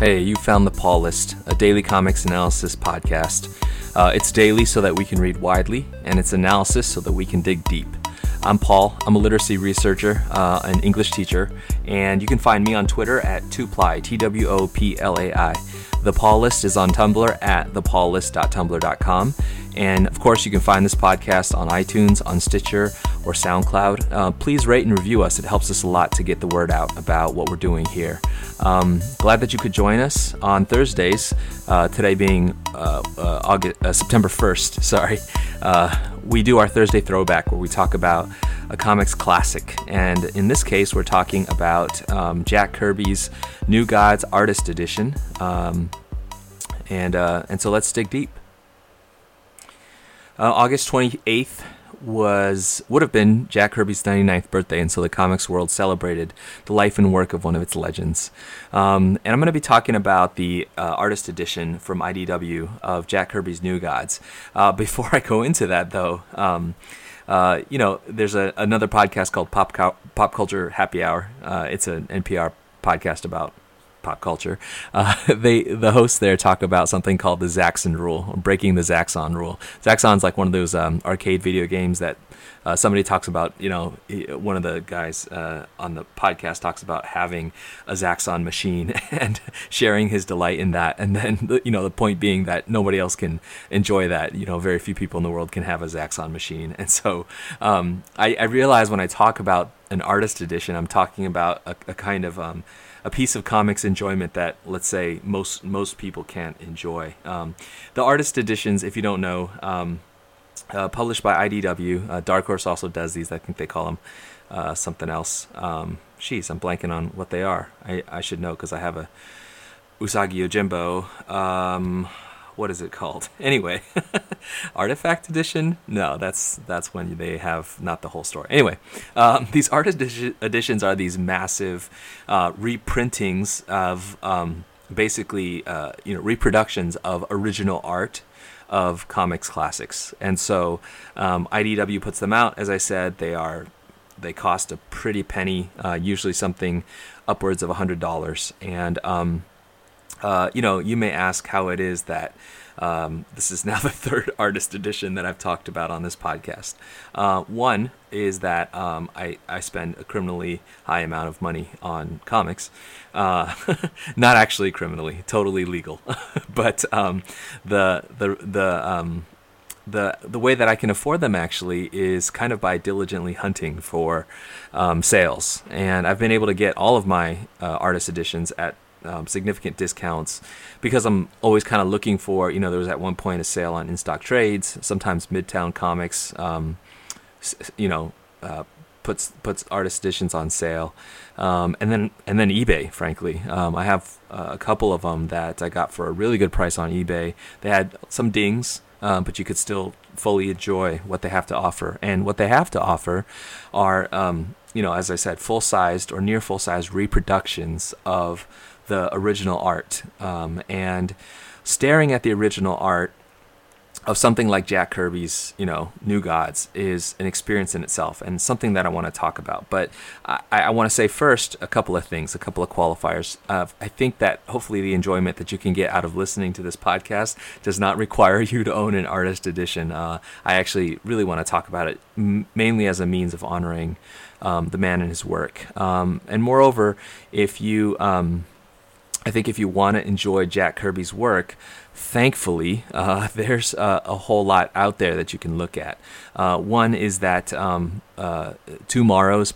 Hey, you found the Paul List, a daily comics analysis podcast. Uh, it's daily so that we can read widely, and it's analysis so that we can dig deep. I'm Paul. I'm a literacy researcher, uh, an English teacher, and you can find me on Twitter at Twoplai, T W O P L A I. The Paul List is on Tumblr at thepaullist.tumblr.com. And of course, you can find this podcast on iTunes, on Stitcher, or SoundCloud. Uh, please rate and review us. It helps us a lot to get the word out about what we're doing here. Um, glad that you could join us on Thursdays, uh, today being uh, uh August, uh, September 1st. Sorry. Uh, we do our Thursday throwback where we talk about a comics classic. And in this case, we're talking about um, Jack Kirby's New Gods Artist Edition. Um, and, and so let's dig deep. August 28th, was would have been Jack Kirby's 99th birthday, and so the comics world celebrated the life and work of one of its legends. Um, and I'm going to be talking about the uh, artist edition from IDW of Jack Kirby's New Gods. Uh, before I go into that, though. Um, uh, you know, there's a, another podcast called Pop Pop Culture Happy Hour. Uh, it's an NPR podcast about pop culture. Uh, they the hosts there talk about something called the Zaxxon rule, breaking the Zaxxon rule. Zaxxon's like one of those um, arcade video games that uh, somebody talks about. You know, one of the guys uh, on the podcast talks about having a Zaxxon machine and sharing his delight in that. And then you know the point being that nobody else can enjoy that. You know, very few people in the world can have a Zaxxon machine. And so um, I, I realize when I talk about an artist edition, I'm talking about a, a kind of um, a piece of comics enjoyment that let's say most most people can't enjoy. Um, the artist editions, if you don't know, um, uh, published by IDW. Uh, Dark Horse also does these. I think they call them uh, something else. Um, I'm blanking on what they are. I, I should know because I have a Usagi Yojimbo. Um, what is it called? Anyway, Artifact Edition? No, that's that's when they have not the whole story. Anyway, um, these artist editions are these massive uh, reprintings of um, basically uh, you know reproductions of original art of comics classics, and so um, IDW puts them out. As I said, they are they cost a pretty penny, uh, usually something upwards of hundred dollars, and um, uh, you know, you may ask how it is that um, this is now the third artist edition that I've talked about on this podcast. Uh, one is that um, I, I spend a criminally high amount of money on comics. Uh, not actually criminally, totally legal. but um, the, the, the, um, the the way that I can afford them actually is kind of by diligently hunting for um, sales, and I've been able to get all of my uh, artist editions at um, significant discounts because I'm always kind of looking for, you know, there was at one point a sale on InStockTrades. Sometimes Midtown Comics, um, you know, uh, puts puts artist editions on sale, um, and then and then eBay. Frankly, um, I have uh, a couple of them that I got for a really good price on eBay. They had some dings, um, but you could still fully enjoy what they have to offer. And what they have to offer are, um, you know, as I said, full sized or near full sized reproductions of the original art. Um, and staring at the original art of something like Jack Kirby's, you know, New Gods is an experience in itself and something that I want to talk about. But I, I want to say first a couple of things, a couple of qualifiers. Uh, I think that hopefully the enjoyment that you can get out of listening to this podcast does not require you to own an artist edition. Uh, I actually really want to talk about it m- mainly as a means of honoring um, the man and his work. Um, and moreover, if you um, I think if you want to enjoy Jack Kirby's work, thankfully, uh, there's uh, a whole lot out there that you can look at. Uh, one is that um, uh,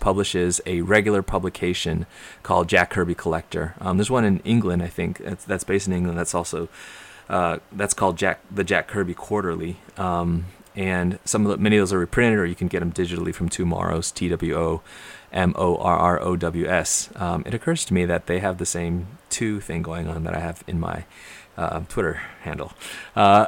publishes a regular publication called Jack Kirby Collector. Um, there's one in England, I think, that's, that's based in England. That's also uh, that's called Jack the Jack Kirby Quarterly. Um, and some of the, many of those are reprinted, or you can get them digitally from TwoMorrows, T W O M O R R O W S. Um, it occurs to me that they have the same two thing going on that I have in my uh, Twitter handle. Uh,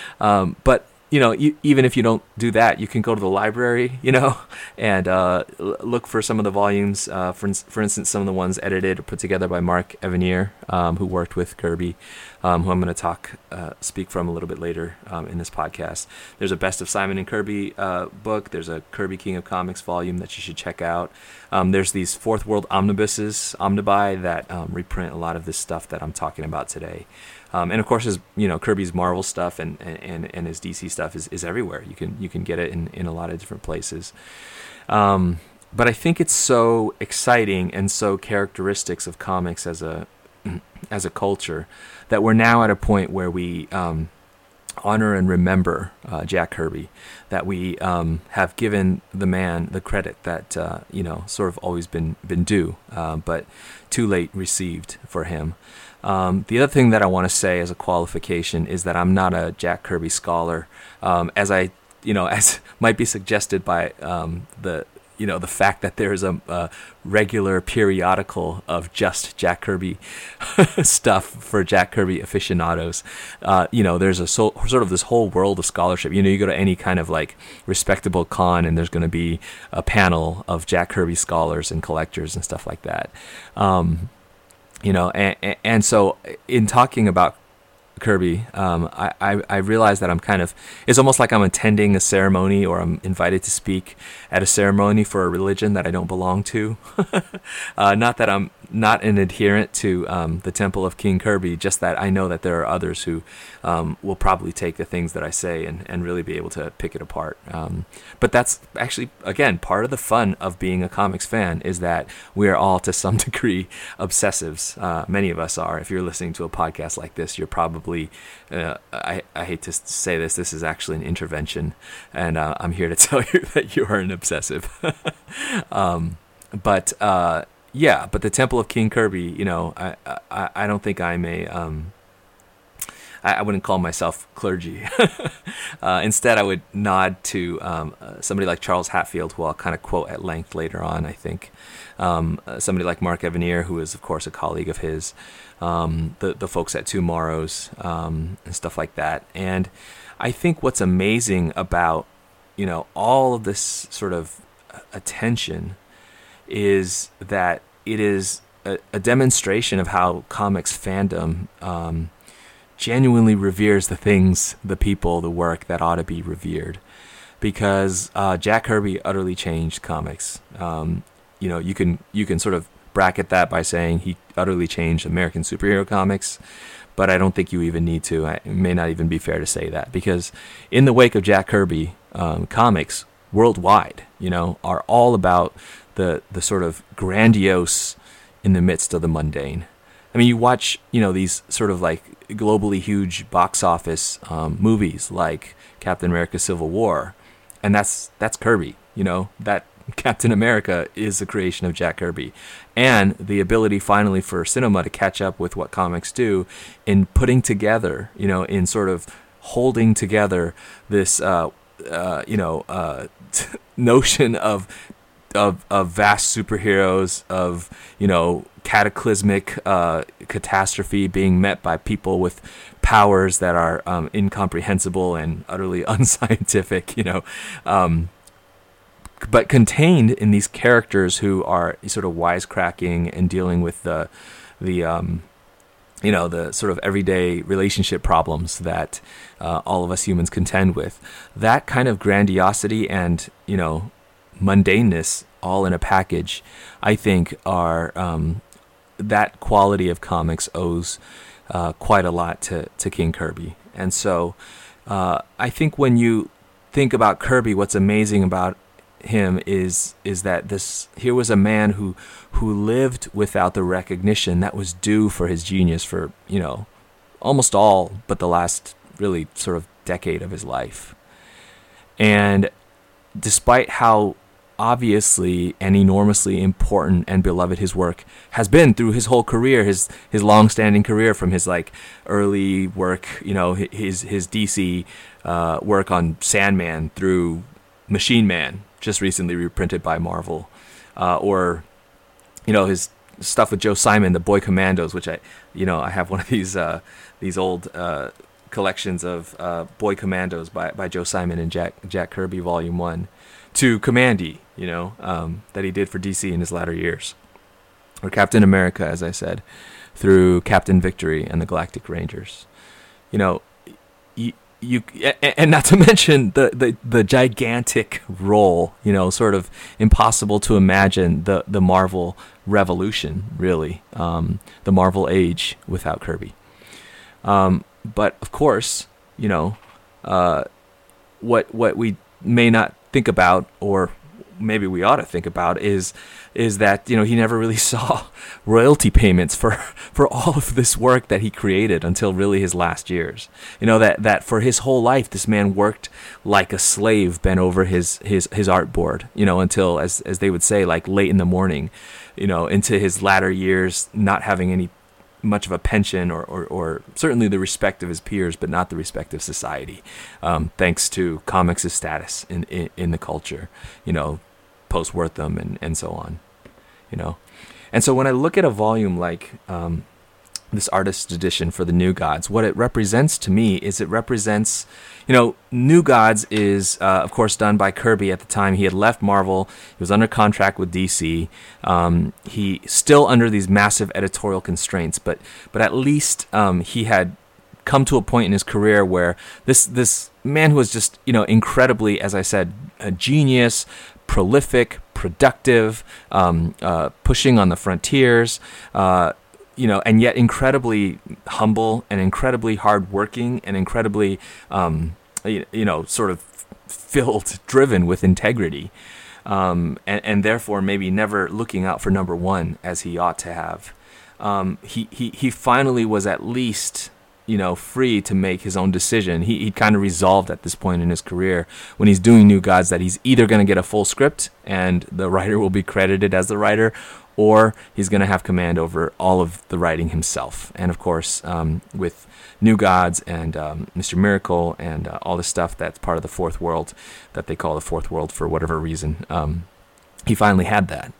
um, but you know, you, even if you don't do that, you can go to the library, you know, and uh, look for some of the volumes. Uh, for for instance, some of the ones edited or put together by Mark Evanier. um, who worked with Kirby, um, who I'm going to talk uh, speak from a little bit later um, in this podcast. There's a Best of Simon and Kirby uh, book. There's a Kirby King of Comics volume that you should check out. Um, there's these Fourth World omnibuses, omnibuy that um, reprint a lot of this stuff that I'm talking about today. Um, and of course, his you know Kirby's Marvel stuff and, and, and his DC stuff is, is everywhere. You can you can get it in, in a lot of different places. Um, but I think it's so exciting and so characteristics of comics as a as a culture that we're now at a point where we um, honor and remember uh, Jack Kirby, that we um, have given the man the credit that uh, you know sort of always been been due, uh, but too late received for him. Um, the other thing that I want to say as a qualification is that I'm not a Jack Kirby scholar, um, as I you know as might be suggested by um, the you know the fact that there is a, a, regular periodical of just Jack Kirby stuff for Jack Kirby aficionados. Uh, you know, there's a so, sort of this whole world of scholarship. You know, you go to any kind of like respectable con, and there's going to be a panel of Jack Kirby scholars and collectors and stuff like that. Um, you know, and, and so in talking about Kirby, um, I, I, I realize that I'm kind of, it's almost like I'm attending a ceremony or I'm invited to speak at a ceremony for a religion that I don't belong to. uh, not that I'm not an adherent to um, the Temple of King Kirby, just that I know that there are others who um, will probably take the things that I say and, and really be able to pick it apart. Um, but that's actually, again, part of the fun of being a comics fan is that we are all to some degree obsessives. Uh, many of us are. If you're listening to a podcast like this, you're probably, uh, I, I hate to say this, this is actually an intervention. And uh, I'm here to tell you that you are an obsessive. Um, but, uh, yeah, but the Temple of King Kirby, you know, I I, I don't think I'm a um, I, wouldn't call myself clergy. uh, instead, I would nod to um, uh, somebody like Charles Hatfield, who I'll kind of quote at length later on. I think um, uh, somebody like Mark Evanier, who is of course a colleague of his, um, the the folks at TwoMorrows um, and stuff like that. And I think what's amazing about you know all of this sort of attention is that it is a, a demonstration of how comics fandom um, genuinely reveres the things, the people, the work that ought to be revered. Because uh, Jack Kirby utterly changed comics. Um, you know, you can you can sort of bracket that by saying he utterly changed American superhero comics, but I don't think you even need to. It may not even be fair to say that because in the wake of Jack Kirby, um, comics worldwide, you know, are all about the the sort of grandiose in the midst of the mundane. I mean, you watch, you know, these sort of like globally huge box office um, movies like Captain America: Civil War, and that's that's Kirby. You know that Captain America is the creation of Jack Kirby, and the ability finally for cinema to catch up with what comics do in putting together, you know, in sort of holding together this, uh, uh, you know, uh, notion of of, of vast superheroes of you know cataclysmic uh, catastrophe being met by people with powers that are um, incomprehensible and utterly unscientific you know um, but contained in these characters who are sort of wisecracking and dealing with the the um, you know the sort of everyday relationship problems that uh, all of us humans contend with. That kind of grandiosity and you know mundaneness all in a package, I think are um, that quality of comics owes uh, quite a lot to, to King Kirby. And so uh, I think when you think about Kirby, what's amazing about him is is that this here was a man who who lived without the recognition that was due for his genius for you know almost all but the last really sort of decade of his life and despite how obviously and enormously important and beloved his work has been through his whole career, his his long-standing career from his like early work, you know, his his DC uh, work on Sandman through Machine Man, just recently reprinted by Marvel, uh, or you know his stuff with Joe Simon, the Boy Commandos, which I you know I have one of these uh, these old uh, collections of uh, Boy Commandos by by Joe Simon and Jack Jack Kirby, Volume One. To Kamandi, you know, um, that he did for DC in his latter years, or Captain America, as I said, through Captain Victory and the Galactic Rangers. You know, you, you and not to mention the, the, the gigantic role, you know, sort of impossible to imagine the, the Marvel revolution, really, um, the Marvel age without Kirby. Um, but of course, you know, uh, what what we may not think about or maybe we ought to think about is is that you know he never really saw royalty payments for for all of this work that he created until really his last years. You know that that for his whole life this man worked like a slave bent over his his his art board. You know until as as they would say like late in the morning. You know into his latter years not having any much of a pension or, or, or, certainly the respect of his peers, but not the respect of society, um, thanks to comics' status in, in, in the culture. You know, post Wertham and, and so on, you know. And so when I look at a volume like um, this artist edition for the New Gods, what it represents to me is it represents, you know, New Gods is, uh, of course, done by Kirby at the time. He had left Marvel, he was under contract with DC. Um, he still under these massive editorial constraints, but but at least um, he had come to a point in his career where this this man who was just you know incredibly, as I said, a genius, prolific, productive, um, uh, pushing on the frontiers, uh, you know, and yet incredibly humble and incredibly hardworking and incredibly, um, you, you, know, sort of filled, driven with integrity. Um, and, and, therefore maybe never looking out for number one as he ought to have. Um, he, he, he finally was at least you know, free to make his own decision. He he kind of resolved at this point in his career when he's doing New Gods that he's either going to get a full script and the writer will be credited as the writer, or he's going to have command over all of the writing himself. And of course, um, with New Gods and um, Mr. Miracle and uh, all the stuff that's part of the fourth world that they call the fourth world for whatever reason, um, he finally had that.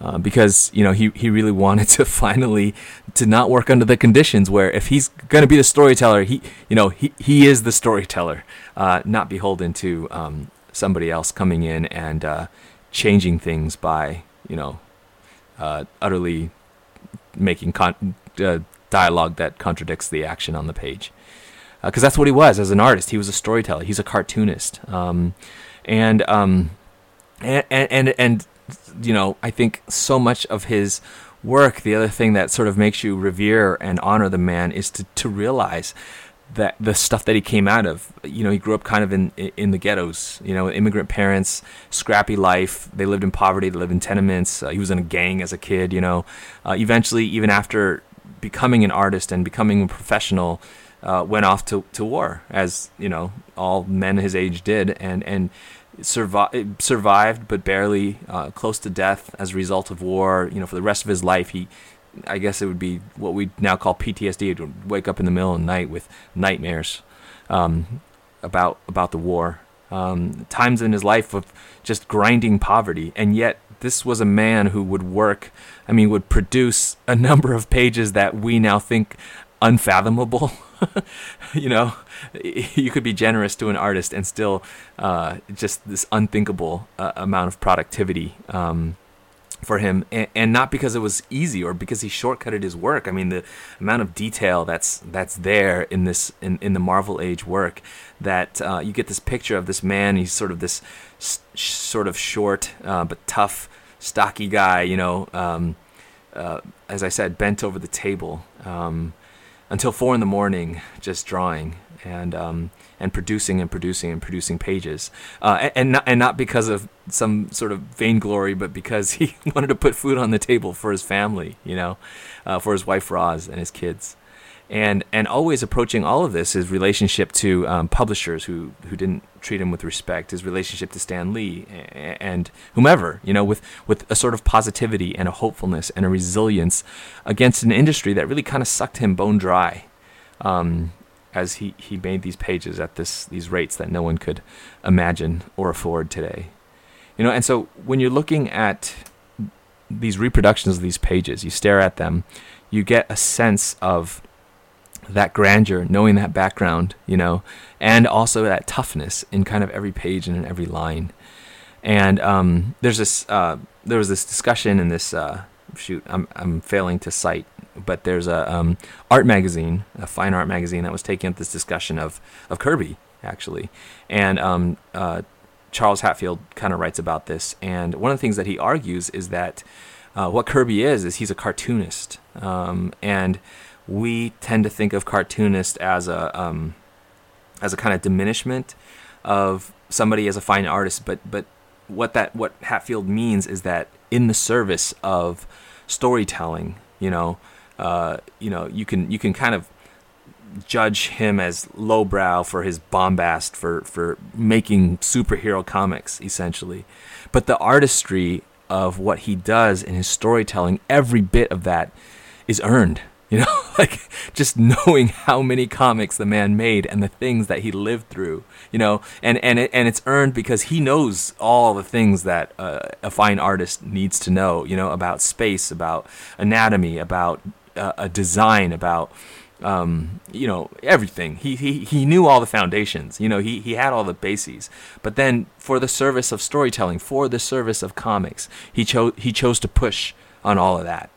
Uh, because you know he, he really wanted to finally to not work under the conditions where if he's going to be the storyteller he you know he, he is the storyteller uh, not beholden to um, somebody else coming in and uh, changing things by you know uh, utterly making con- uh, dialogue that contradicts the action on the page. Because that's what he was as an artist. He was a storyteller. He's a cartoonist. Um, and, um, and and and you know, I think so much of his work, the other thing that sort of makes you revere and honor the man is to, to realize that the stuff that he came out of, you know, he grew up kind of in in the ghettos, you know, immigrant parents, scrappy life. They lived in poverty. They lived in tenements. Uh, he was in a gang as a kid, you know. Uh, eventually, even after becoming an artist and becoming a professional, uh, went off to, to war, as you know, all men his age did, and and survived, survived but barely uh, close to death as a result of war. You know, for the rest of his life, he, I guess it would be what we now call PTSD. Would wake up in the middle of the night with nightmares um, about about the war. Um, times in his life of just grinding poverty, and yet this was a man who would work. I mean, would produce a number of pages that we now think unfathomable. you know, you could be generous to an artist and still uh, just this unthinkable uh, amount of productivity um, for him, and, and, not because it was easy or because he shortcutted his work. I mean, the amount of detail that's that's there in this in, in the Marvel Age work that uh, you get this picture of this man. He's sort of this sort of short uh, but tough, stocky guy. You know. Um, uh, as I said, bent over the table, um, until four in the morning just drawing and um, and producing and producing and producing pages, uh, and and not, and not because of some sort of vainglory, but because he wanted to put food on the table for his family, you know, uh, for his wife Roz and his kids and and always approaching all of this his relationship to um, publishers who who didn't treat him with respect his relationship to Stan Lee and whomever you know with with a sort of positivity and a hopefulness and a resilience against an industry that really kind of sucked him bone dry um, as he he made these pages at this these rates that no one could imagine or afford today. You know and so when you're looking at these reproductions of these pages you stare at them you get a sense of that grandeur, knowing that background, you know, and also that toughness in kind of every page and in every line. And um, there's this, uh, there was this discussion in this uh, shoot, I'm I'm failing to cite, but there's a um, art magazine, a fine art magazine that was taking up this discussion of of Kirby actually, and um, uh, Charles Hatfield kind of writes about this, and one of the things that he argues is that uh, what Kirby is is he's a cartoonist, um, and we tend to think of cartoonist as a um, as a kind of diminishment of somebody as a fine artist, but but what that what Hatfield means is that in the service of storytelling, you know, uh, you know, you can you can kind of judge him as lowbrow for his bombast for for making superhero comics essentially, but the artistry of what he does in his storytelling, every bit of that is earned you know, like just knowing how many comics the man made and the things that he lived through, you know, and and it, and it's earned because he knows all the things that uh, a fine artist needs to know, you know, about space, about anatomy, about uh, a design, about um, you know everything. He, he he knew all the foundations. You know, he he had all the bases. But then, for the service of storytelling, for the service of comics, he chose he chose to push on all of that.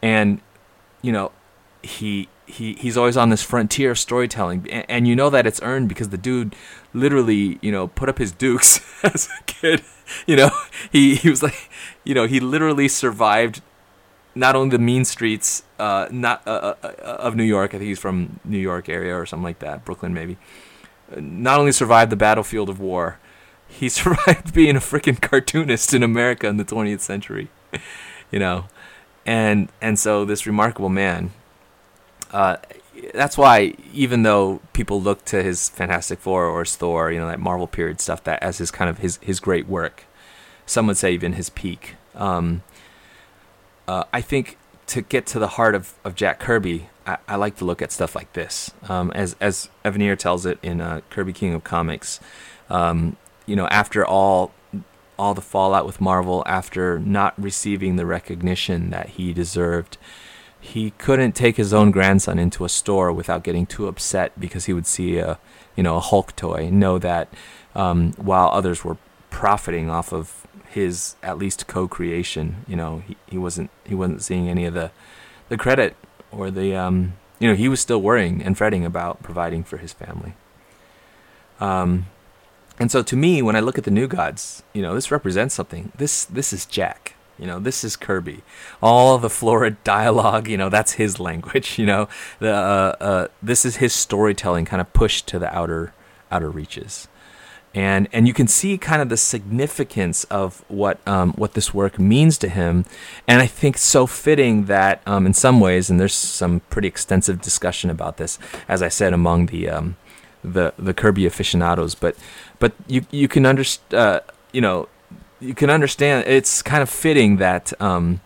And you know, he he he's always on this frontier of storytelling. And, and, you know that it's earned because the dude literally you know put up his dukes as a kid. You know he he was like you know he literally survived not only the mean streets uh not uh, uh, uh of New York I think he's from New York area or something like that Brooklyn maybe not only survived the battlefield of war he survived being a freaking cartoonist in America in the 20th century you know? And and so this remarkable man uh, that's why even though people look to his Fantastic Four or his Thor, you know, that Marvel period stuff, that as his kind of his his great work, some would say even his peak. Um, uh, I think to get to the heart of, of Jack Kirby, I, I like to look at stuff like this. Um, as as Evanier tells it in uh, Kirby King of Comics, um, you know, after all all the fallout with Marvel, after not receiving the recognition that he deserved he couldn't take his own grandson into a store without getting too upset because he would see a you know a Hulk toy and know that um, while others were profiting off of his at least co-creation, you know he, he wasn't he wasn't seeing any of the the credit or the um, you know he was still worrying and fretting about providing for his family. Um, and so to me, when I look at the New Gods, you know this represents something. This this is Jack you know, this is Kirby. All the florid dialogue, you know, that's his language. You know, the uh, uh, this is his storytelling, kind of pushed to the outer outer reaches, and and you can see kind of the significance of what um, what this work means to him. And I think so fitting that um, in some ways, and there's some pretty extensive discussion about this, as I said, among the um, the the Kirby aficionados. But but you you can understand, uh, you know you can understand it's kind of fitting that um,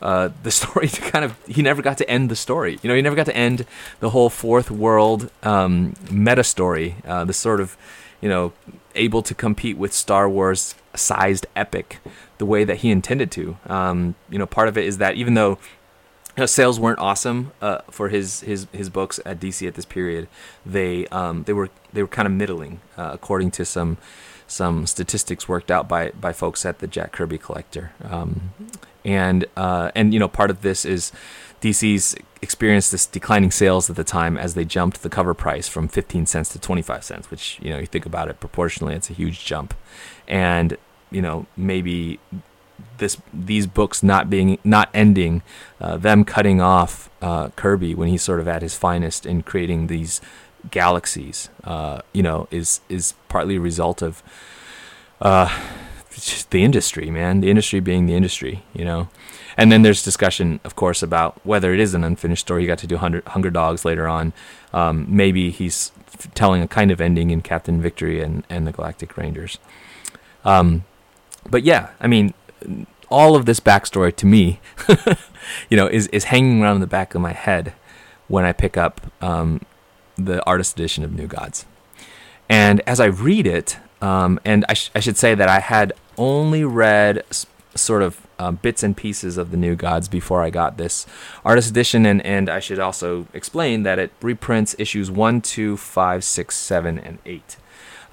uh, the story kind of he never got to end the story. You know, he never got to end the whole fourth world um, meta story. Uh, the sort of you know able to compete with Star Wars sized epic the way that he intended to. Um, you know, part of it is that even though you know, sales weren't awesome uh, for his, his his books at DC at this period, they um, they were they were kind of middling uh, according to some some statistics worked out by by folks at the Jack Kirby Collector. Um, and uh, and you know part of this is DC's experienced this declining sales at the time as they jumped the cover price from 15 cents to 25 cents, which you know you think about it proportionally, it's a huge jump. And you know maybe this these books not being not ending, uh, them cutting off uh, Kirby when he's sort of at his finest in creating these galaxies, uh, you know, is is partly a result of uh, the industry, man. The industry being the industry, you know. And then there's discussion, of course, about whether it is an unfinished story. He got to do Hunger, Dogs later on. Um, maybe he's telling a kind of ending in Captain Victory and, and the Galactic Rangers. Um, but yeah, I mean, all of this backstory to me, you know, is, is hanging around in the back of my head when I pick up um, the artist edition of New Gods. And as I read it, um, and I, sh- I, should say that I had only read s- sort of um, bits and pieces of the New Gods before I got this artist edition, and, and I should also explain that it reprints issues 1, 2, 5, 6, 7, and 8.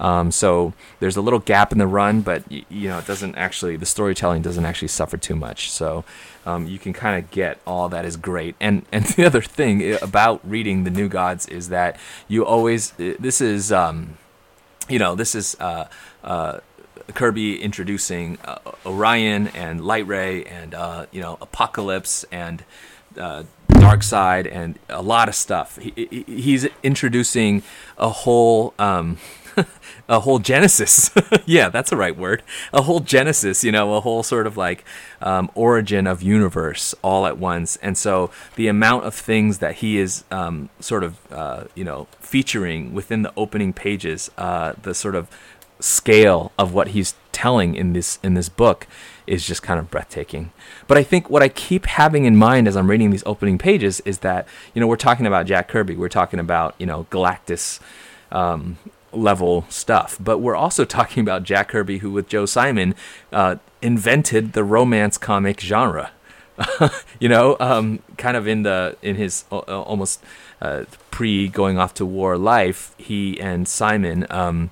Um, so there's a little gap in the run, but y- you know it doesn't actually the storytelling doesn't actually suffer too much. So um, you can kind of get all that is great. And and the other thing about reading the New Gods is that you always this is um, you know this is. Uh, uh, Kirby introducing uh, Orion and Lightray and uh, you know Apokolips and uh, Side and a lot of stuff. He, he's introducing a whole um, a whole genesis. yeah, that's the right word. A whole genesis. You know, a whole sort of like um, origin of universe all at once. And so the amount of things that he is um, sort of uh, you know featuring within the opening pages, uh, the sort of scale of what he's telling in this in this book is just kind of breathtaking. But I think what I keep having in mind as I'm reading these opening pages is that you know we're talking about Jack Kirby, we're talking about you know Galactus um, level stuff, but we're also talking about Jack Kirby, who with Joe Simon uh, invented the romance comic genre. you know, um, kind of in the in his uh, almost uh, pre going off to war life, he and Simon. Um,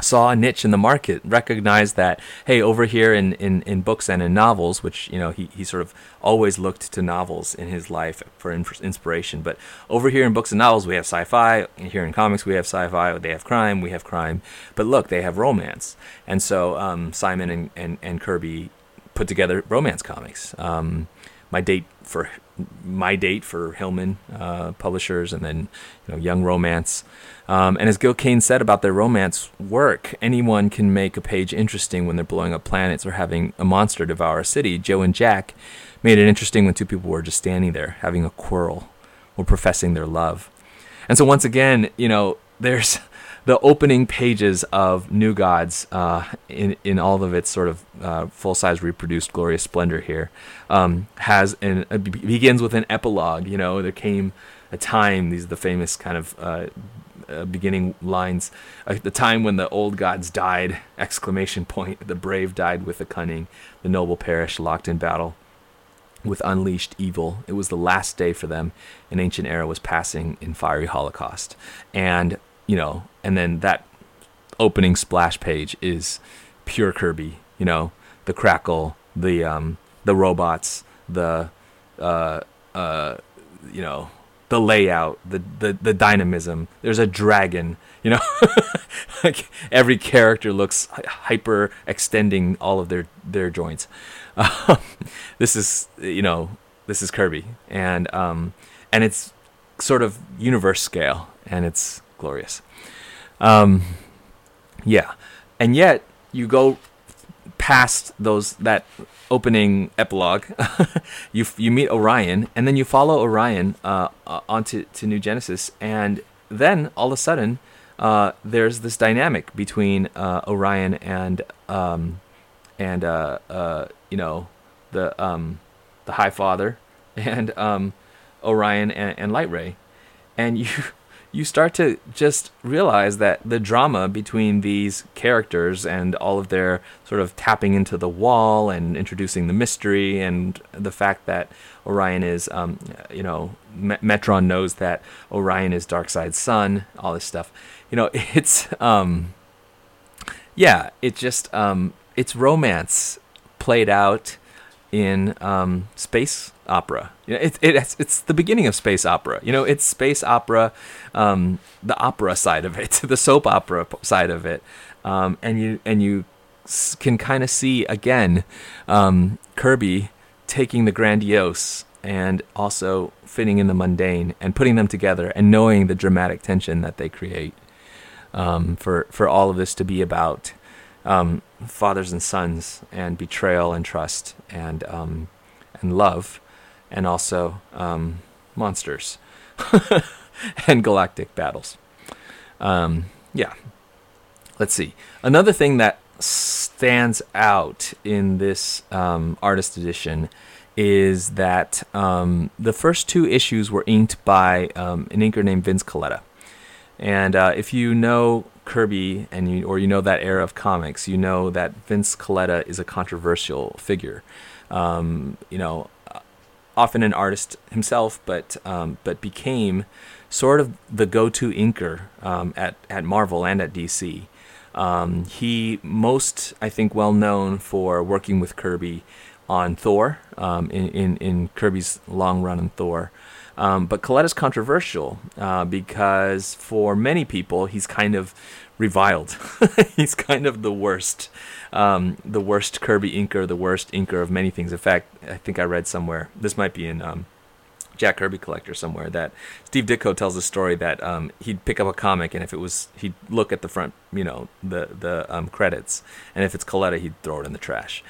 saw a niche in the market, recognized that, hey, over here in, in, in books and in novels, which, you know, he, he sort of always looked to novels in his life for inspiration. But over here in books and novels, we have sci fi. And here in comics, we have sci fi. They have crime. We have crime. But look, they have romance. And so um, Simon and, and, and Kirby put together romance comics. Um, my date for my date for Hillman uh, publishers, and then you know Young Romance. Um, and as Gil Kane said about their romance work, anyone can make a page interesting when they're blowing up planets or having a monster devour a city. Joe and Jack made it interesting when two people were just standing there having a quarrel or professing their love. And so once again, you know, there's the opening pages of New Gods uh, in in all of its sort of uh, full size reproduced glorious splendor here um, has an begins with an epilogue. You know, there came a time. These are the famous kind of uh, uh, beginning lines. Uh, the time when the old gods died! Exclamation point. The brave died with the cunning. The noble perished locked in battle with unleashed evil. It was the last day for them. An ancient era was passing in fiery holocaust. And, you know, and then that opening splash page is pure Kirby, you know, the crackle, the um the robots, the uh uh you know, the layout, the, the, the dynamism. There's a dragon, you know. like every character looks hyper extending all of their their joints. Um, this is you know this is Kirby, and um, and it's sort of universe scale, and it's glorious. Um, yeah, and yet you go past those that opening epilogue, you you meet Orion, and then you follow Orion uh, uh, onto to New Genesis, and then all of a sudden, uh, there's this dynamic between uh, Orion and um, and uh, uh, you know the um, the Highfather and um, Orion and, and Lightray, and you you start to just realize that the drama between these characters and all of their sort of tapping into the wall and introducing the mystery and the fact that Orion is, um, you know, Metron knows that Orion is Darkseid's son, all this stuff. You know, it's, um, yeah, it just, um, it's romance played out in um, space opera. You know, it, it, it's, it's the beginning of space opera. You know, it's space opera, um, the opera side of it, the soap opera side of it, um, and you and you can kind of see again um, Kirby taking the grandiose and also fitting in the mundane and putting them together and knowing the dramatic tension that they create um, for for all of this to be about um, fathers and sons and betrayal and trust and um, and love and also um, monsters and galactic battles. Um, yeah. Let's see. Another thing that stands out in this um, artist edition is that um, the first two issues were inked by an inker named Vince Colletta. And uh, if you know Kirby and you or you know that era of comics, you know that Vince Colletta is a controversial figure. Um, you know, often an artist himself, but um, but became sort of the go-to inker um, at at Marvel and at DC. Um, he most, I think, well known for working with Kirby on Thor um, in, in, in Kirby's long run on Thor. Um, but Colletta's controversial uh, because for many people, he's kind of reviled. he's kind of the worst, um, the worst Kirby inker, the worst inker of many things. In fact, I think I read somewhere, this might be in um, Jack Kirby Collector somewhere, that Steve Ditko tells a story that um, he'd pick up a comic and if it was, he'd look at the front, you know, the, the um, credits, and if it's Colletta, he'd throw it in the trash.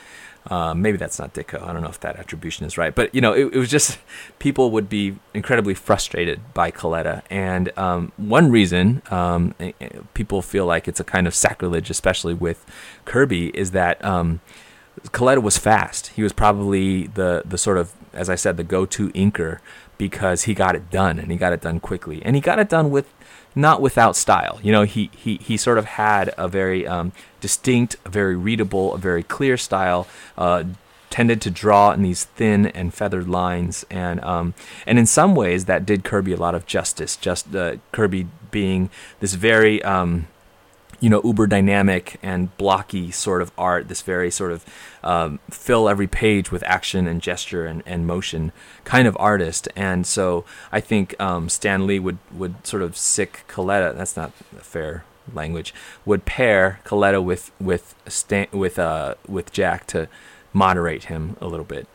Um, maybe that's not Ditko. I don't know if that attribution is right, but you know, it, it was just people would be incredibly frustrated by Colletta, and um, one reason um, eh, eh, people feel like it's a kind of sacrilege, especially with Kirby, is that um, Colletta was fast. He was probably the the sort of, as I said, the go-to inker because he got it done and he got it done quickly, and he got it done with not without style. You know, he he he sort of had a very um, distinct, a very readable, a very clear style. Uh, tended to draw in these thin and feathered lines, and um, and in some ways that did Kirby a lot of justice. Just uh, Kirby being this very um, you know, uber dynamic and blocky sort of art, this very sort of um, fill every page with action and gesture and, and motion kind of artist. And so I think um, Stan Lee would, would sort of sick Colletta, that's not fair language, would pair Colletta with, with, Stan, with, uh, with Jack to moderate him a little bit.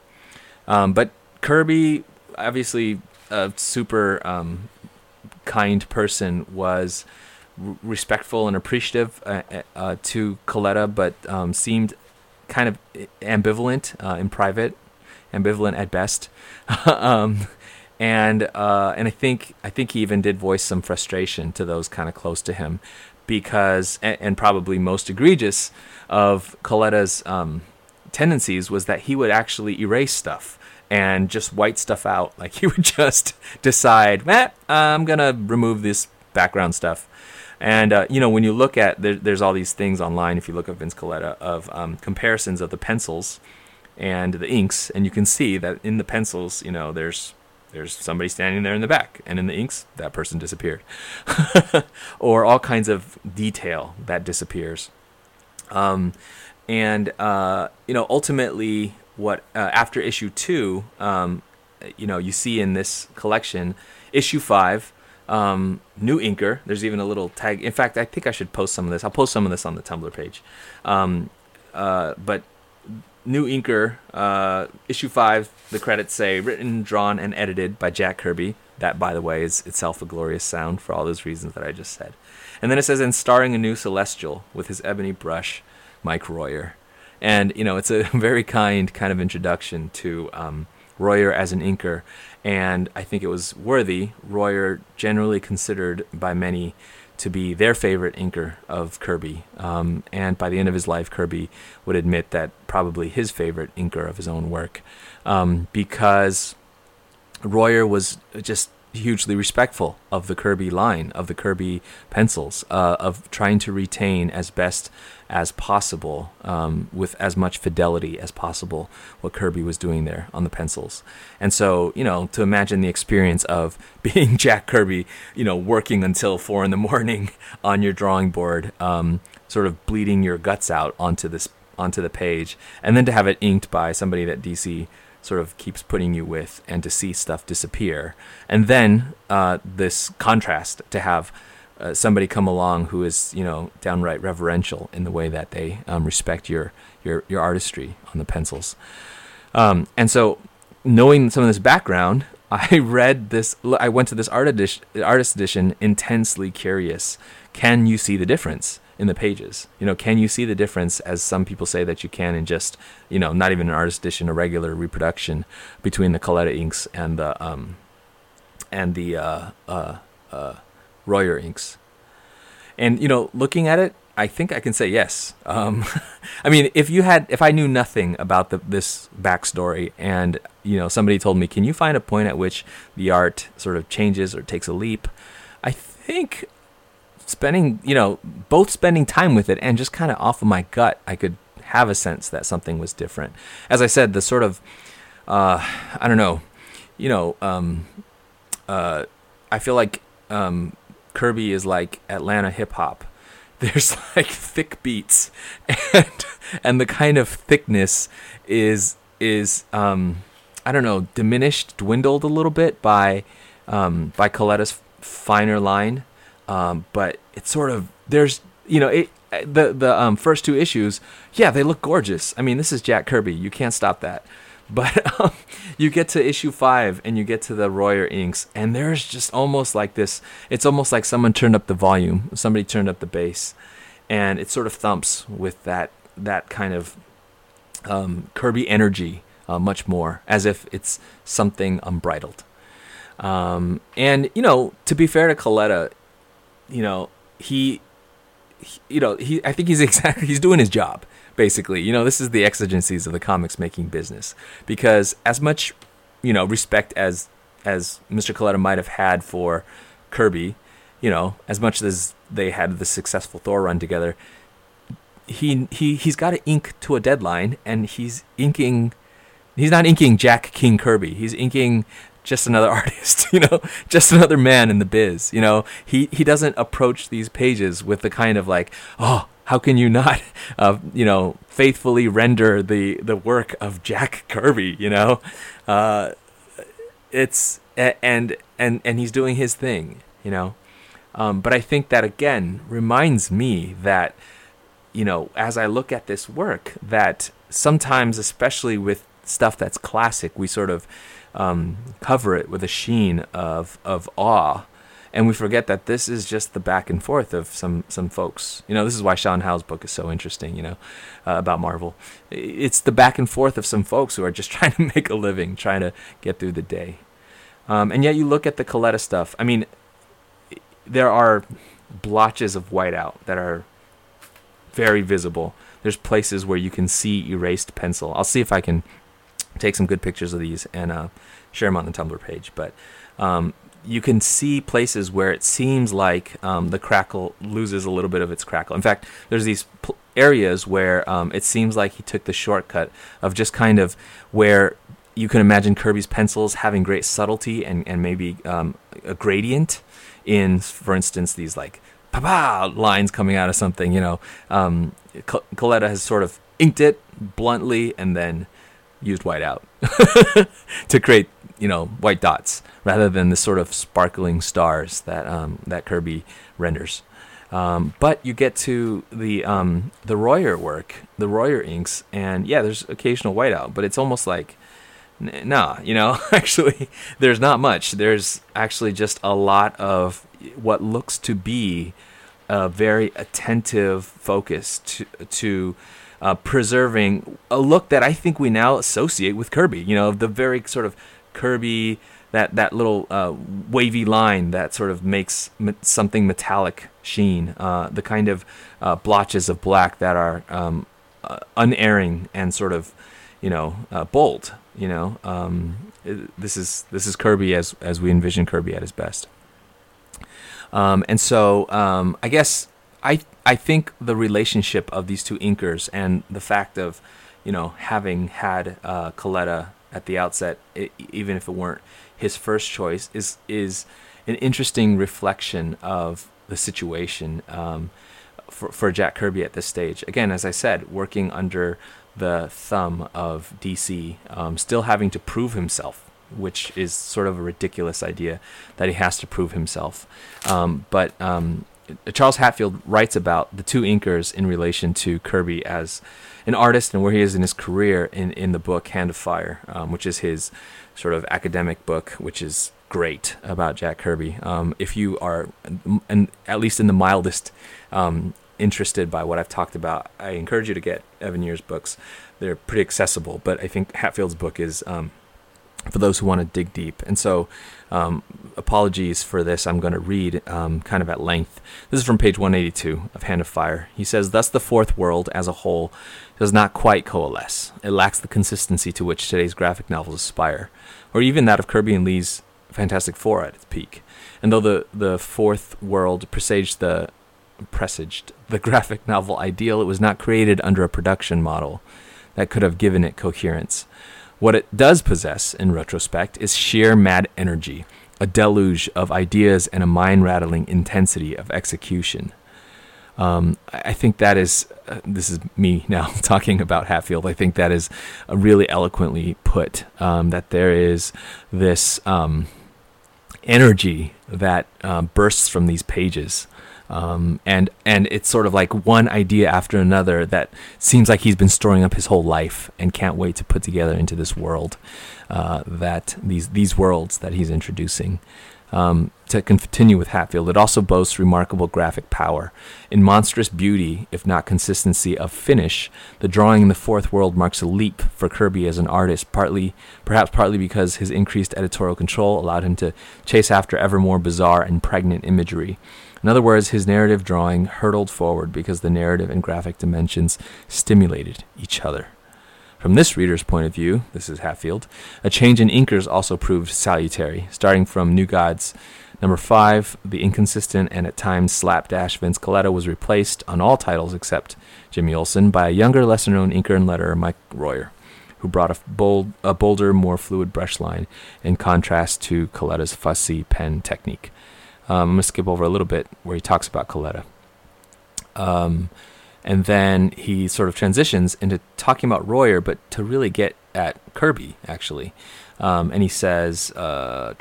Um, but Kirby, obviously a super um, kind person, was respectful and appreciative uh, uh, to Colletta, but um, seemed kind of ambivalent uh, in private, ambivalent at best. um, and uh, and I think I think he even did voice some frustration to those kind of close to him, because and, probably most egregious of Colletta's um, tendencies was that he would actually erase stuff and just white stuff out. Like he would just decide, eh, I'm gonna remove this background stuff and uh, you know, when you look at there, there's all these things online. If you look at Vince Colletta of um, comparisons of the pencils and the inks, and you can see that in the pencils, you know, there's there's somebody standing there in the back, and in the inks, that person disappeared, or all kinds of detail that disappears. Um, and uh, you know, ultimately, what uh, after issue two, um, you know, you see in this collection, issue five um, new inker. There's even a little tag. In fact, I think I should post some of this. I'll post some of this on the Tumblr page. Um, uh, but new inker, uh, issue five. The credits say written, drawn, and edited by Jack Kirby. That, by the way, is itself a glorious sound for all those reasons that I just said. And then it says, and starring a new Celestial with his ebony brush, Mike Royer. And you know, it's a very kind kind of introduction to um, Royer as an inker and I think it was worthy. Royer, generally considered by many to be their favorite inker of Kirby, um, and by the end of his life, Kirby would admit that probably his favorite inker of his own work, um, because Royer was just hugely respectful of the Kirby line, of the Kirby pencils, uh, of trying to retain as best as possible, um, with as much fidelity as possible, what Kirby was doing there on the pencils. And so, you know, to imagine the experience of being Jack Kirby, you know, working until four in the morning on your drawing board, um, sort of bleeding your guts out onto this onto the page, and then to have it inked by somebody that DC sort of keeps putting you with and to see stuff disappear. And then uh, this contrast to have uh, somebody come along who is, you know, downright reverential in the way that they um, respect your, your, your artistry on the pencils. Um, and so, knowing some of this background, I read this. I went to this art edition, artist edition, intensely curious. Can you see the difference? In the pages. You know, can you see the difference as some people say that you can in just, you know, not even an artist edition, a regular reproduction between the Colletta inks and the um and the uh, uh, uh, Royer inks. And you know, looking at it, I think I can say yes. Um, I mean, if you had, if I knew nothing about the, this backstory, and you know, somebody told me, "Can you find a point at which the art sort of changes or takes a leap?" I think spending, you know, both spending time with it and just kind of off of my gut, I could have a sense that something was different. As I said, the sort of, uh, I don't know, you know, um, uh, I feel like um, Kirby is like Atlanta hip hop there's like thick beats, and and the kind of thickness is is um, I don't know diminished, dwindled a little bit by um, by Colletta's finer line, um, but it's sort of there's you know it the the um, first two issues, yeah, they look gorgeous. I mean, this is Jack Kirby. You can't stop that. But um, you get to issue five and you get to the Royer inks, and there's just almost like this. It's almost like someone turned up the volume, somebody turned up the bass, and it sort of thumps with that that kind of um, Kirby energy uh, much more, as if it's something unbridled. Um, and you know, to be fair to Colletta, you know, he, he, you know, he I think he's exactly he's doing his job basically. You know, this is the exigencies of the comics making business. Because as much, you know, respect as as Mr. Colletta might have had for Kirby, you know, as much as they had the successful Thor run together, he he he's got to ink to a deadline, and he's inking. He's not inking Jack King Kirby. He's inking just another artist, you know, just another man in the biz. You know, he he doesn't approach these pages with the kind of like, oh, how can you not, uh, you know, faithfully render the the work of Jack Kirby? You know, uh, it's and and and he's doing his thing. You know, um, but I think that again reminds me that, you know, as I look at this work, that sometimes, especially with stuff that's classic, we sort of um, cover it with a sheen of of awe and we forget that this is just the back and forth of some some folks. You know, this is why Sean Howe's book is so interesting. You know, uh, about Marvel, it's the back and forth of some folks who are just trying to make a living, trying to get through the day. Um, and yet, you look at the Colletta stuff. I mean, there are blotches of whiteout that are very visible. There's places where you can see erased pencil. I'll see if I can take some good pictures of these and uh, share them on the Tumblr page. But um, you can see places where it seems like um, the crackle loses a little bit of its crackle. In fact, there's these pl- areas where um, it seems like he took the shortcut of just kind of where you can imagine Kirby's pencils having great subtlety and, and maybe um, a gradient in, for instance, these like pa lines coming out of something. You know, um, Colletta has sort of inked it bluntly and then used whiteout to create you know white dots rather than the sort of sparkling stars that um, that Kirby renders. Um, but you get to the um, the Royer work, the Royer inks, and yeah, there's occasional whiteout, but it's almost like nah, you know, actually there's not much. There's actually just a lot of what looks to be a very attentive focus to to uh, preserving a look that I think we now associate with Kirby. You know, the very sort of Kirby, that that little uh, wavy line that sort of makes something metallic sheen, uh, the kind of uh, blotches of black that are um, uh, unerring and sort of, you know, uh, bold. You know, um, this is this is Kirby as as we envision Kirby at his best. Um, and so um, I guess I I think the relationship of these two inkers and the fact of, you know, having had uh, Colletta at the outset, it, even if it weren't his first choice, is is an interesting reflection of the situation um, for for Jack Kirby at this stage. Again, as I said, working under the thumb of DC, um, still having to prove himself which is sort of a ridiculous idea that he has to prove himself. Um, but um, Charles Hatfield writes about the two inkers in relation to Kirby as an artist and where he is in his career in, in the book Hand of Fire, um, which is his sort of academic book, which is great about Jack Kirby. Um, if you are, and at least in the mildest, um, interested by what I've talked about, I encourage you to get Evanier's books. They're pretty accessible, but I think Hatfield's book is um, for those who want to dig deep. And so, um, apologies for this. I'm going to read um, kind of at length. This is from page 182 of Hand of Fire. He says, Thus the fourth world as a whole does not quite coalesce. It lacks the consistency to which today's graphic novels aspire, or even that of Kirby and Lee's Fantastic Four at its peak. And though the, the fourth world presaged the presaged the graphic novel ideal, it was not created under a production model that could have given it coherence. What it does possess, in retrospect, is sheer mad energy, a deluge of ideas, and a mind rattling intensity of execution. Um, I think that is, uh, this is me now talking about Hatfield. I think that is uh, really eloquently put. Um, that there is this um, energy that uh, bursts from these pages. Um, and and it's sort of like one idea after another that seems like he's been storing up his whole life and can't wait to put together into this world uh, that these these worlds that he's introducing. Um, to continue with Hatfield, it also boasts remarkable graphic power. In monstrous beauty, if not consistency of finish, the drawing in the fourth world marks a leap for Kirby as an artist, partly, perhaps partly because his increased editorial control allowed him to chase after ever more bizarre and pregnant imagery. In other words, his narrative drawing hurtled forward because the narrative and graphic dimensions stimulated each other. From this reader's point of view, this is Hatfield, a change in inkers also proved salutary, starting from New Gods. Number five, the inconsistent and at times slapdash Vince Colletta was replaced on all titles except Jimmy Olsen by a younger, lesser known inker and letterer, Mike Royer, who brought a, bold, a bolder, more fluid brush line in contrast to Colletta's fussy pen technique. Um, I'm going to skip over a little bit where he talks about Colletta. Um, and then he sort of transitions into talking about Royer, but to really get at Kirby actually. Um, and he says, uh,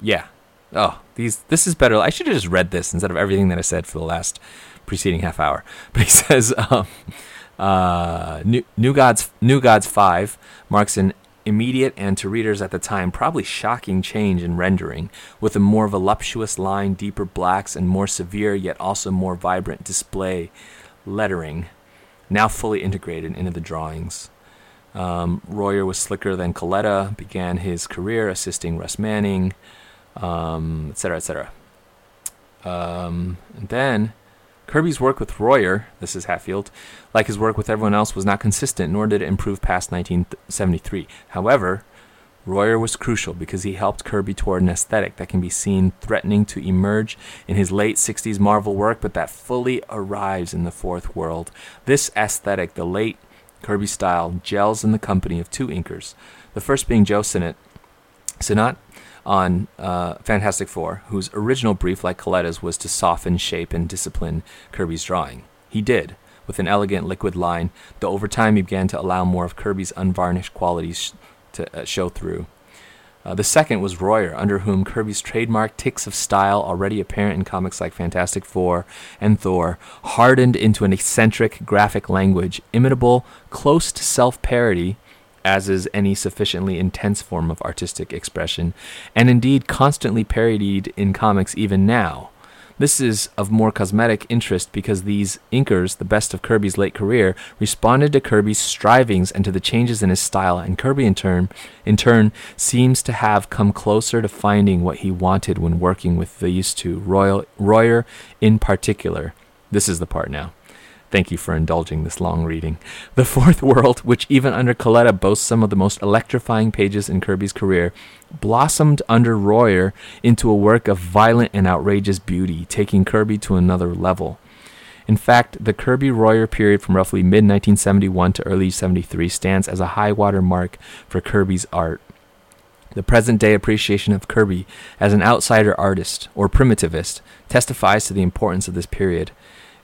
"Yeah, oh, these this is better. I should have just read this instead of everything that I said for the last preceding half hour." But he says, um, uh, New, New Gods New Gods Five marks an immediate and to readers at the time probably shocking change in rendering, with a more voluptuous line, deeper blacks, and more severe yet also more vibrant display lettering, now fully integrated into the drawings. Um, Royer was slicker than Colletta, began his career assisting Russ Manning, um, etc., etc. Um, and then Kirby's work with Royer, this is Hatfield, like his work with everyone else, was not consistent, nor did it improve past 1973. However, Royer was crucial because he helped Kirby toward an aesthetic that can be seen threatening to emerge in his late 60s Marvel work, but that fully arrives in the fourth world. This aesthetic, the late Kirby style, gels in the company of two inkers, the first being Joe Sinnott. Sinnott on uh, Fantastic Four, whose original brief, like Colletta's, was to soften, shape, and discipline Kirby's drawing. He did, with an elegant liquid line, though over time he began to allow more of Kirby's unvarnished qualities to uh, show through. Uh, the second was Royer, under whom Kirby's trademark ticks of style, already apparent in comics like Fantastic Four and Thor, hardened into an eccentric graphic language, imitable, close to self parody, as is any sufficiently intense form of artistic expression, and indeed constantly parodied in comics even now. This is of more cosmetic interest because these inkers, the best of Kirby's late career, responded to Kirby's strivings and to the changes in his style, and Kirby in turn, in turn seems to have come closer to finding what he wanted when working with these two, Royal, Royer in particular. This is the part now. Thank you for indulging this long reading. The Fourth World, which even under Colletta boasts some of the most electrifying pages in Kirby's career, blossomed under Royer into a work of violent and outrageous beauty, taking Kirby to another level. In fact, the Kirby Royer period from roughly mid 1971 to early 73 stands as a high water mark for Kirby's art. The present day appreciation of Kirby as an outsider artist, or primitivist, testifies to the importance of this period.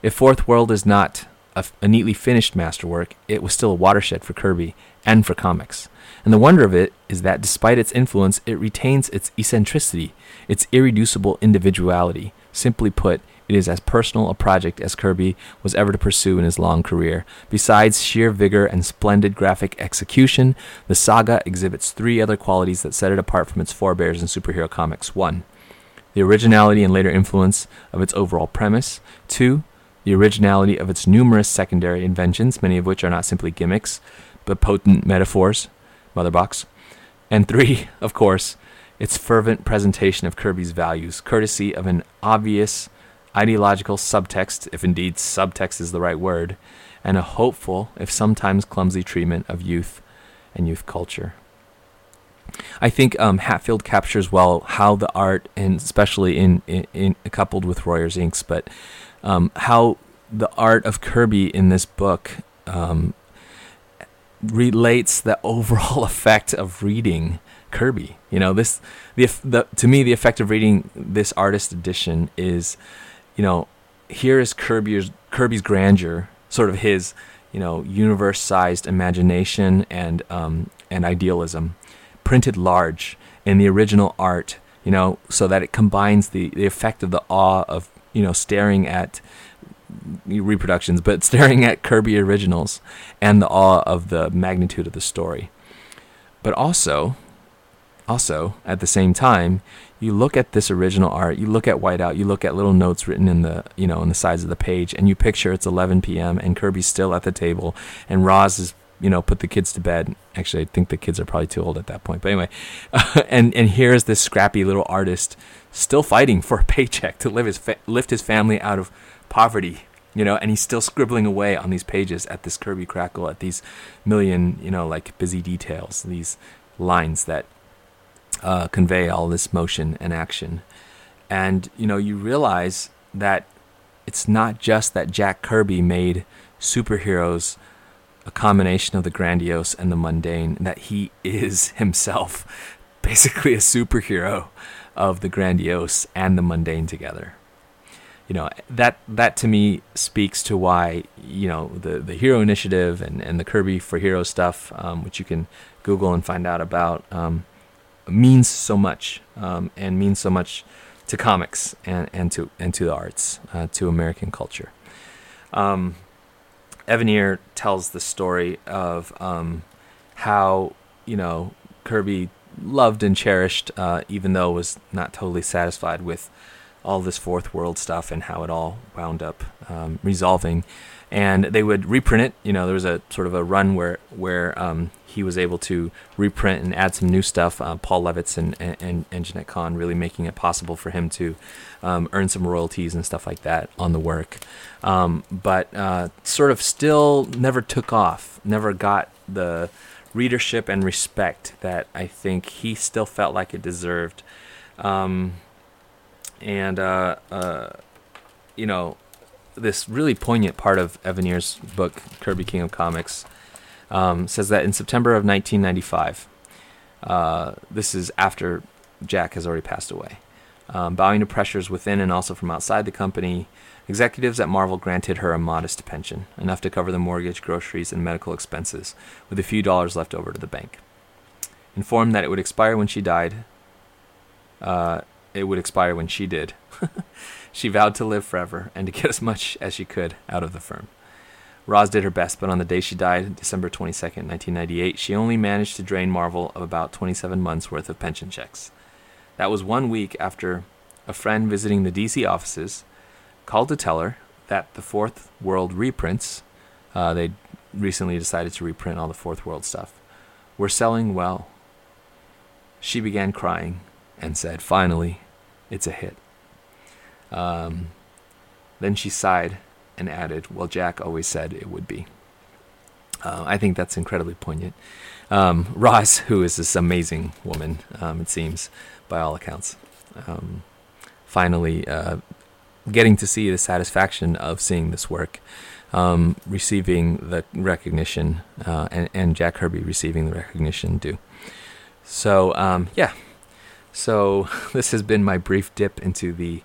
If Fourth World is not a, a, neatly finished masterwork, it was still a watershed for Kirby and for comics. And the wonder of it is that despite its influence, it retains its eccentricity, its irreducible individuality. Simply put, it is as personal a project as Kirby was ever to pursue in his long career. Besides sheer vigor and splendid graphic execution, the saga exhibits three other qualities that set it apart from its forebears in superhero comics. One, the originality and later influence of its overall premise. Two, the originality of its numerous secondary inventions, many of which are not simply gimmicks, but potent metaphors, Mother Box. And three, of course, its fervent presentation of Kirby's values, courtesy of an obvious ideological subtext, if indeed subtext is the right word, and a hopeful, if sometimes clumsy, treatment of youth and youth culture. I think um, Hatfield captures well how the art, and especially in, in, in coupled with Royer's inks, but um, how the art of Kirby in this book um, relates the overall effect of reading Kirby. You know, this the, the to me the effect of reading this artist edition is, you know, here is Kirby's Kirby's grandeur, sort of his, you know, universe-sized imagination and um, and idealism, printed large in the original art. You know, so that it combines the the effect of the awe of you know staring at reproductions, but staring at Kirby originals and the awe of the magnitude of the story. But also, also at the same time, you look at this original art, you look at whiteout, you look at little notes written in the you know on the sides of the page, and you picture it's 11 p.m. and Kirby's still at the table, and Roz is you know put the kids to bed. Actually, I think the kids are probably too old at that point. But anyway, and and here's this scrappy little artist still fighting for a paycheck to live his fa- lift his family out of poverty. You know, and he's still scribbling away on these pages at this Kirby crackle, at these million, you know, like busy details, these lines that uh, convey all this motion and action. And you know, you realize that it's not just that Jack Kirby made superheroes a combination of the grandiose and the mundane, that he is himself basically a superhero of the grandiose and the mundane together. You know, that that to me speaks to why, you know, the, the Hero Initiative and, and the Kirby for Hero stuff, um, which you can Google and find out about, um, means so much um, and means so much to comics and, and to and to the arts, uh, to American culture. Um, Evanier tells the story of um, how you know Kirby loved and cherished, uh, even though was not totally satisfied with all this fourth world stuff and how it all wound up um, resolving. And they would reprint it. You know, there was a sort of a run where where um, he was able to reprint and add some new stuff. Uh, Paul Levitz and, and, and Jenette Kahn really making it possible for him to um, earn some royalties and stuff like that on the work. Um, but uh, sort of still never took off, never got the readership and respect that I think he still felt like it deserved. Um, and, uh, uh you know, this really poignant part of Evanier's book, Kirby King of Comics, um, says that in September of 1995, uh, this is after Jack has already passed away. Um, bowing to pressures within and also from outside the company, executives at Marvel granted her a modest pension, enough to cover the mortgage, groceries, and medical expenses, with a few dollars left over to the bank. Informed that it would expire when she died, uh, it would expire when she did. she vowed to live forever and to get as much as she could out of the firm. Roz did her best, but on the day she died, December 22nd, 1998, she only managed to drain Marvel of about 27 months' worth of pension checks. That was one week after a friend visiting the DC offices called to tell her that the Fourth World reprints, uh, they recently decided to reprint all the Fourth World stuff, were selling well. She began crying and said, Finally, it's a hit. Um, then she sighed and added, Well, Jack always said it would be. Uh, I think that's incredibly poignant. Um, Roz, who is this amazing woman, um, it seems, by all accounts, um, finally uh, getting to see the satisfaction of seeing this work, um, receiving the recognition, uh, and, and, Jack Kirby receiving the recognition due. So, um, yeah. So, this has been my brief dip into the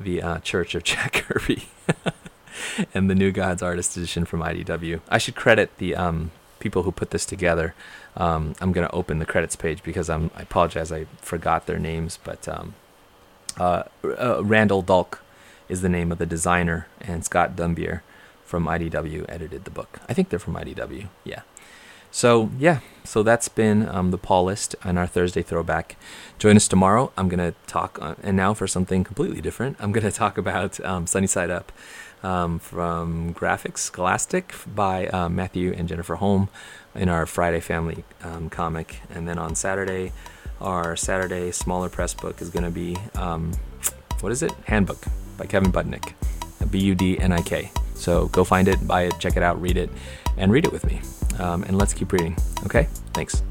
the uh, Church of Jack Kirby. and the New Gods Artist Edition from IDW. I should credit the um, people who put this together. Um, I'm going to open the credits page because I'm, I apologize, I forgot their names, but um, uh, uh, Randall Dahlk is the name of the designer, and Scott Dunbier from IDW edited the book. I think they're from IDW, yeah. So, yeah, so that's been um, the Paul list and our Thursday throwback. Join us tomorrow. I'm going to talk, uh, and now for something completely different, I'm going to talk about um, Sunny Side Up um, from Graphix Scholastic by uh, Matthew and Jennifer Holm in our Friday Family um, comic. And then on Saturday, our Saturday smaller press book is going to be um, what is it? Handbook by Kevin Budnik, B U D N I K. So go find it, buy it, check it out, read it, and read it with me. Um, and let's keep reading. Okay? Thanks.